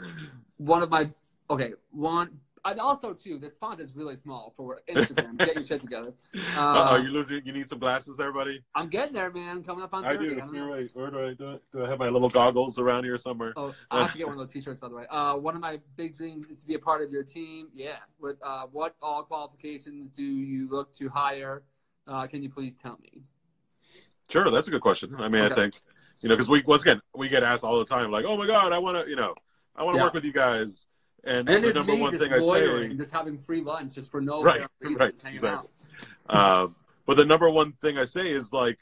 One of my okay, one. And also too, this font is really small for Instagram. Get your shit together. Uh, oh, you losing? You need some glasses there, buddy. I'm getting there, man. Coming up on I 30. do. I know. You're right. Where do I do? I- Do I have my little goggles around here somewhere? Oh, I have to get one of those T-shirts, by the way. Uh, one of my big dreams is to be a part of your team. Yeah. With uh, what all qualifications do you look to hire? Uh, can you please tell me? Sure, that's a good question. I mean, I think you know because we once again we get asked all the time like, oh my god, I want to you know I want to Yeah. work with you guys. And, And the number one thing I say, just having free lunch, just for no Right, reason, right, exactly. out. um, but the number one thing I say is like,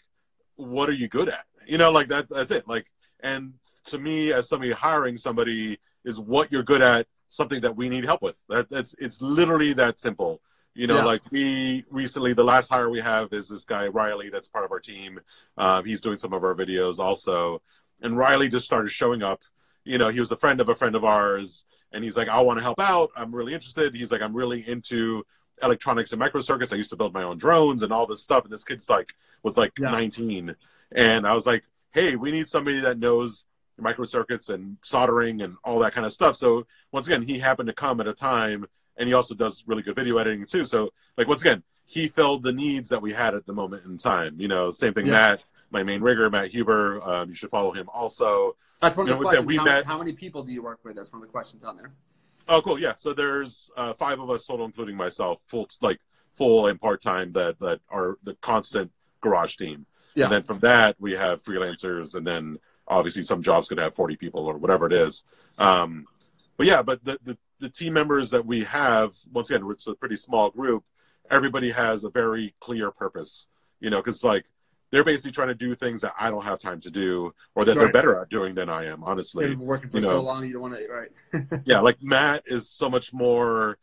what are you good at? You know, like that. That's it. Like, and to me, as somebody hiring somebody, is what you're good at something that we need help with. That that's it's literally that simple. You know, Yeah. like we recently, the last hire we have is this guy Riley, that's part of our team. Um, he's doing some of our videos also, and Riley just started showing up. You know, he was a friend of a friend of ours, and he's like, "I want to help out. I'm really interested." He's like, "I'm really into electronics and microcircuits. I used to build my own drones and all this stuff." And this kid's like was like Yeah. 19, and I was like, "Hey, we need somebody that knows microcircuits and soldering and all that kind of stuff." So once again, he happened to come at a time, and he also does really good video editing too. So like once again, he filled the needs that we had at the moment in time. You know, same thing, Yeah. Matt. My main rigger, Matt Huber. Um, you should follow him also. That's one of You the know, what's questions. We how, met- how many people do you work with? That's one of the questions on there. Oh, cool. Yeah. So there's uh, five of us total, including myself, full like full and part time that that are the constant garage team. Yeah. And then from that we have freelancers, and then obviously some jobs could have 40 people or whatever it is. Um, but yeah, but the, the the team members that we have, once again, it's a pretty small group. Everybody has a very clear purpose, you know, because like they're basically trying to do things that I don't have time to do, or that they're better at doing than I am. Honestly, You've been working for you so long, you don't want to. Right. yeah like matt is so much more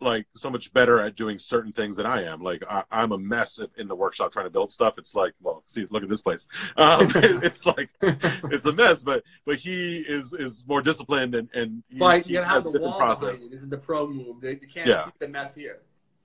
like so much better at doing certain things than i am like I, i'm a mess in- the workshop trying to build stuff it's like well see look at this place um, it's like it's a mess but but he is is more disciplined and and he, But he you gotta have has a different process. This is the pro move. You can't Yeah. see the mess here.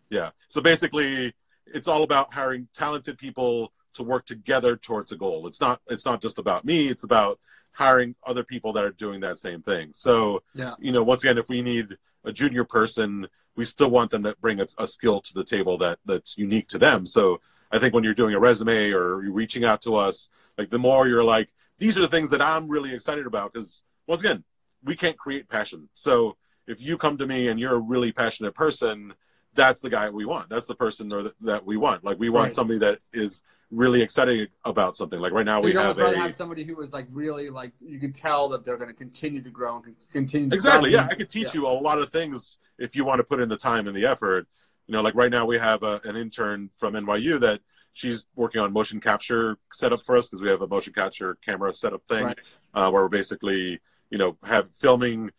yeah so basically it's all about hiring talented people to work together towards a goal. It's not it's not just about me it's about hiring other people that are doing that same thing. So Yeah. you know once again if we need a junior person we still want them to bring a, a skill to the table that that's unique to them. So i think when you're doing a resume or you're reaching out to us like the more you're like these are the things that i'm really excited about because once again we can't create passion. So if you come to me and you're a really passionate person that's the guy we want. That's the person or that, that we want. Like we want Right. somebody that is really excited about something like right now we have a have somebody who was like really like you can tell that they're going to continue to grow and continue. To exactly yeah i could teach Yeah. you a lot of things if you want to put in the time and the effort you know like right now we have a, an intern from nyu that she's working on motion capture setup for us because we have a motion capture camera setup thing Right. uh, where we're basically you know have filming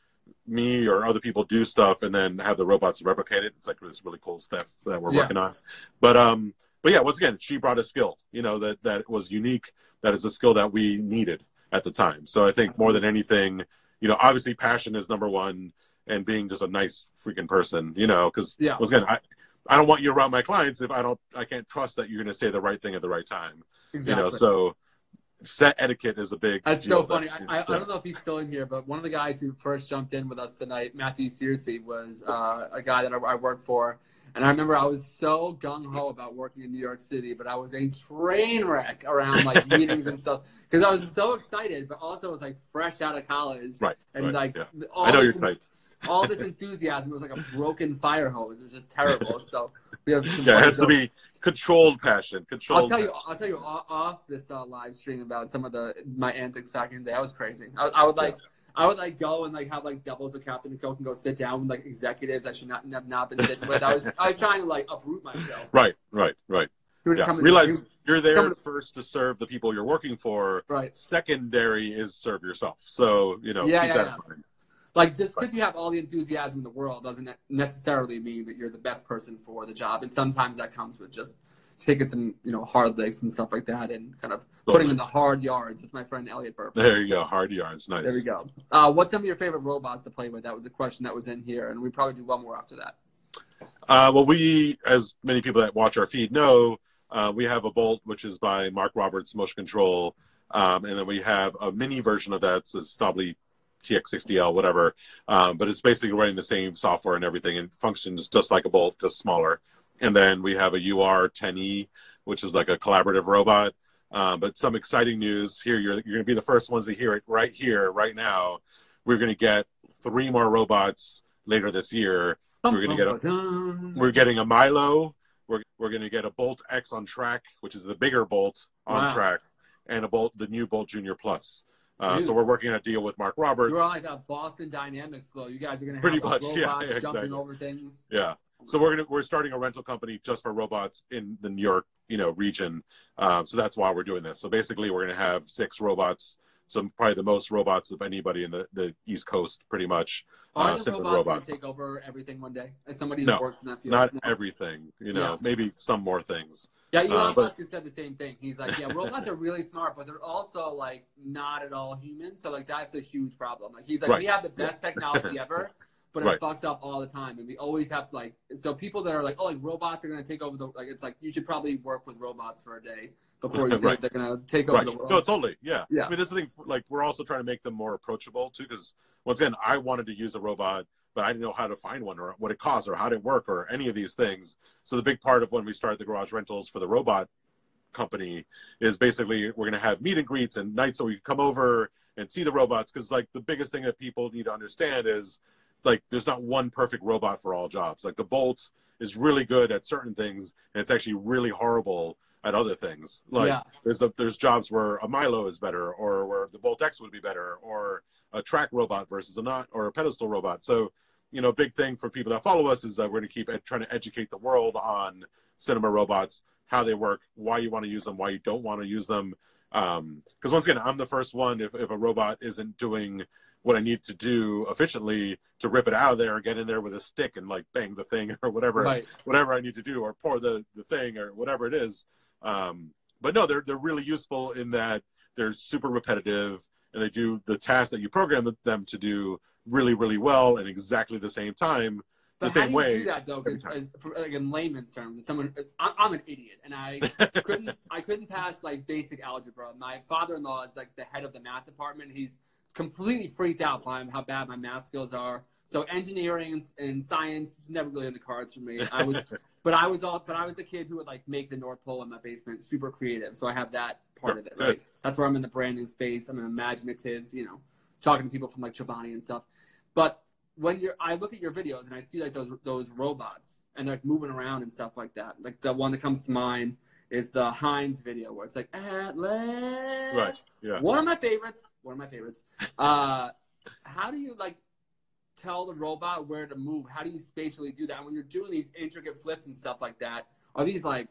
me or other people do stuff and then have the robots replicate it. It's like this really cool stuff that we're Yeah. working on. But um, but yeah, once again, she brought a skill, you know, that that was unique. That is a skill that we needed at the time. So I think more than anything, you know, obviously passion is number one, and being just a nice freaking person, you know, because Yeah. once again, I. I don't want you around my clients if I don't. I can't trust that you're going to say the right thing at the right time. Exactly. You know, so set etiquette is a big. That's so funny. that- I, I, I don't know if he's still in here, but one of the guys who first jumped in with us tonight, Matthew Searcy, was uh, a guy that I, I worked for. And I remember I was so gung ho about working in New York City, but I was a train wreck around like meetings and stuff because I was so excited, but also was like fresh out of college. Right. And right, like yeah. all I know this, your type. all this enthusiasm was like a broken fire hose. It was just terrible. So we have some Yeah, it has to be controlled passion. Controlled. I'll tell you. I'll tell you off, this uh, live stream about some of the my antics back in the day. I was crazy. I, I would like. I would like go and like have like doubles of Captain and Coke and go sit down with like executives I should not have not been sitting with. I was I was trying to like uproot myself. Right, right, right. Who were just Yeah. Realize who- you're there coming- first to serve the people you're working for. right. Secondary is serve yourself. So you know, Yeah, keep yeah, that yeah. in mind. Like just because you have all the enthusiasm in the world doesn't necessarily mean that you're the best person for the job. And sometimes that comes with just taking some you know hard licks and stuff like that and kind of putting in the hard yards. That's my friend Elliot Burp. There you go. Hard yards. Nice. There we go. Uh, what's some of your favorite robots to play with? That was a question that was in here, and we probably do one more after that. Uh, well, we, as many people that watch our feed know, uh, we have a Bolt, which is by Mark Roberts Motion Control, um, and then we have a mini version of that, it's a Stäubli TX60L, whatever. Um, but it's basically running the same software and everything, and functions just like a Bolt, just smaller. And then we have a UR10E, which is like a collaborative robot. Um, but some exciting news here. You're, you're going to be the first ones to hear it right here, right now. We're going to get three more robots later this year. We're gonna get a- a. We're getting a Milo. We're, we're going to get a Bolt X on track, which is the bigger Bolt on Wow. track, and a Bolt, the new Bolt Junior Plus. Uh, so we're working on a deal with Mark Roberts. You're like a Boston Dynamics flow. You guys are gonna have Pretty like, much, yeah, robots yeah, jumping exactly. over things. Yeah. So we're gonna we're starting a rental company just for robots in the New York you know region. Um, so that's why we're doing this. So basically, we're gonna have six robots. Some probably the most robots of anybody in the, the East Coast, pretty much. Are Uh, the robots, robots. take over everything one day? As somebody who No, works in that field, Not No. everything, you know. Yeah. Maybe some more things. Yeah, Elon uh, but- Musk has said the same thing. He's like, yeah, robots are really smart, but they're also like not at all human. So like that's a huge problem. Like he's like, Right. we have the best technology ever, but it Right. fucks up all the time, and we always have to like. So people that are like, oh, like robots are gonna take over the like, it's like you should probably work with robots for a day before you think Right. they're gonna take over the world. No, totally. Yeah. Yeah. I mean, the thing. Like, we're also trying to make them more approachable too, because once again, I wanted to use a robot, but I didn't know how to find one or what it costs or how to work or any of these things. So the big part of when we started the garage rentals for the robot company is basically we're going to have meet and greets and nights so we come over and see the robots because like the biggest thing that people need to understand is like there's not one perfect robot for all jobs like the bolt is really good at certain things and it's actually really horrible at other things like yeah, there's a, there's jobs where a Milo is better, or where the Bolt X would be better, or a track robot versus a not, or a pedestal robot. So, you know, big thing for people that follow us is that we're going to keep ed- trying to educate the world on cinema robots, how they work, why you want to use them, why you don't want to use them. Because once again, I'm the first one. If if a robot isn't doing what I need to do efficiently to rip it out of there, get in there with a stick and like bang the thing or whatever right. whatever I need to do or pour the, the thing or whatever it is. Um, but no, they're they're really useful in that they're super repetitive and they do the task that you program them to do really really well in exactly the same time. But the same way do that though? Because like in layman's terms, someone I'm, I'm an idiot, and I couldn't I couldn't pass like basic algebra. My father-in-law is like the head of the math department. He's completely freaked out by how bad my math skills are. So engineering and, and science was never really in the cards for me. I was, but I was all, but I was the kid who would like make the North Pole in my basement, super creative. So I have that part of it. Right? That's where I'm in the branding space. I'm an imaginative. You know, talking to people from like Chobani and stuff. But when you're, I look at your videos and I see like those those robots and they're like moving around and stuff like that. Like the one that comes to mind is the Heinz video where it's like Atlas. right. Yeah. One of my favorites. One of my favorites. Uh, how do you like tell the robot where to move? How do you spatially do that? And when you're doing these intricate flips and stuff like that, are these like,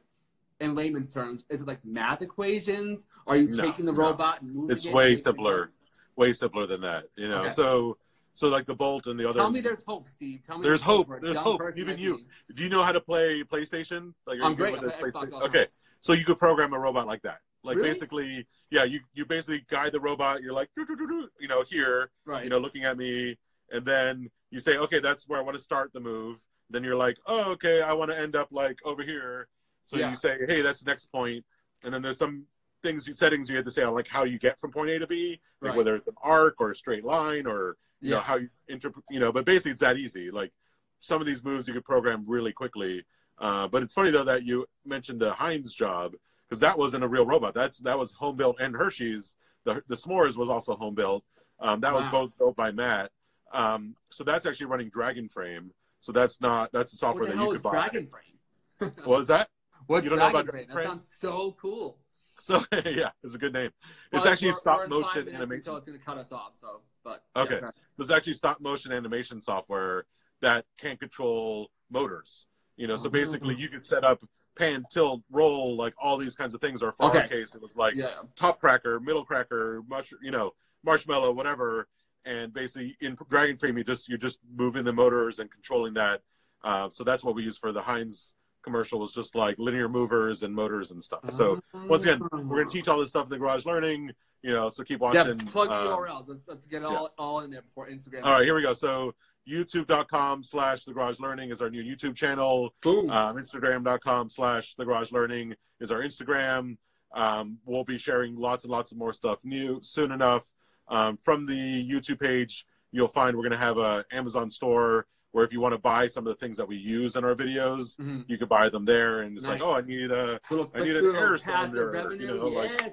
in layman's terms, is it like math equations? Are you No, taking the no. robot and moving It's it? way simpler. Way simpler than that. You know. Okay. So So like the Bolt and the other. Tell me there's hope, Steve. Tell me There's hope. for a There's hope. Even you. Do you know how to play PlayStation? Like, I'm great. PlayStation? Okay, so you could program a robot like that. Like Really? basically, yeah, you you basically guide the robot. You're like, "Doo, doo, doo, doo," you know, here, Right. you know, looking at me, and then you say, okay, that's where I want to start the move. Then you're like, oh, okay, I want to end up like over here. So Yeah. you say, hey, that's the next point, and then there's some things, settings you had to say on like how you get from point A to B, like Right. whether it's an arc or a straight line or you know how you interpret, you know. But basically, it's that easy. Like some of these moves you could program really quickly. Uh, but it's funny though that you mentioned the Heinz job because that wasn't a real robot. That's that was home built and Hershey's. The the S'mores was also home built. Um, that was both built by Matt. Um, so that's actually running Dragonframe. So that's not that's the software the that hell you is could buy. Dragonframe? What was that? What's You don't know Dragon about Frame? That Frame? sounds so cool. So yeah, it's a good name. It's Well, actually we're- we're stop motion animation. Until it's going to cut us off. So, but Okay. ahead. So it's actually stop motion animation software that can control motors. You know, so Oh. basically you could set up pan, tilt, roll, like all these kinds of things. Or for our Okay. case, it was like yeah. top cracker, middle cracker, mush, you know, marshmallow, whatever. And basically in Dragonframe, you just you're just moving the motors and controlling that. Uh, so that's what we use for the Heinz commercial was just like linear movers and motors and stuff. So once again, we're gonna teach all this stuff in the Garage Learning. You know, so keep watching. Yeah, plug um, URLs. Let's, let's get all, all in there before Instagram. all right, here we go. So youtube.com slash the garage learning is our new YouTube channel. Boom. Um, Instagram.com slash the garage learning is our Instagram. Um, we'll be sharing lots and lots of more stuff new soon enough. Um, from the YouTube page, you'll find we're going to have a Amazon store where if you want to buy some of the things that we use in our videos, Mhm. you could buy them there. And it's like, oh, I need a, Little I need an air cylinder, revenue. you know, like,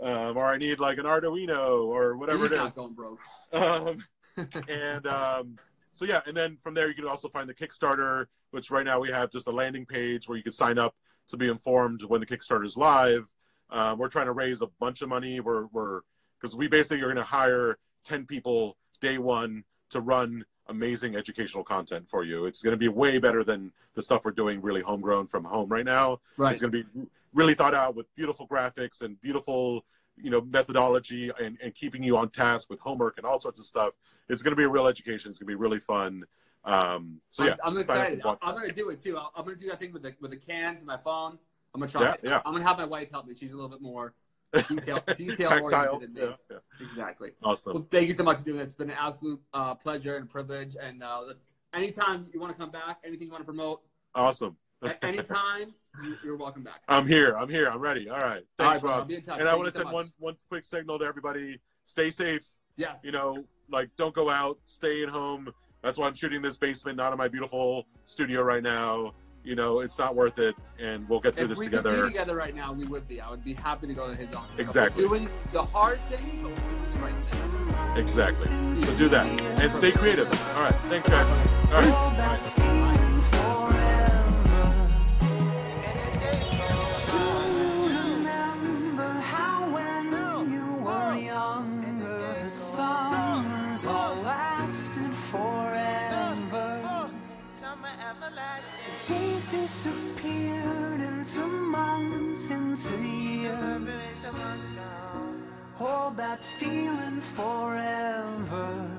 um, or I need like an Arduino or whatever it broke. Um, and um, so yeah, and then from there you can also find the Kickstarter, which right now we have just a landing page where you can sign up to be informed when the Kickstarter is live. Uh, we're trying to raise a bunch of money. We're we're because we basically are going to hire ten people day one to run amazing educational content for you. It's going to be way better than the stuff we're doing really homegrown from home right now. Right. It's going to be really thought out with beautiful graphics and beautiful, you know, methodology and, and keeping you on task with homework and all sorts of stuff. It's going to be a real education. It's going to be really fun. Um, so yeah, I'm, I'm excited. I'm going to do it too. I'll- I'm going to do that thing with the with the cans and my phone. I'm going to try Yeah, it. yeah. I'm going to have my wife help me. She's a little bit more detail detail Tactile. oriented than me. Yeah, yeah. Exactly. Awesome. Well, thank you so much for doing this. It's been an absolute uh, pleasure and privilege. And uh, let's anytime you want to come back, anything you want to promote, Awesome. anytime you, you're welcome back. I'm here. I'm here. I'm ready. All right. All right, Thanks, bro. I'll Rob. be in touch. And I want to so send much. one one quick signal to everybody: stay safe. Yes. You know, like don't go out. Stay at home. That's why I'm shooting this basement, not in my beautiful studio right now. You know, it's not worth it, and we'll get through if this we could be together. together right now, we would be. I would be happy to go to his office. Exactly. We're doing the hard thing, but we're doing the right thing. Exactly. So do that and stay creative. All right. Thanks, guys. All right. All that disappeared into months, into years. Hold that feeling forever.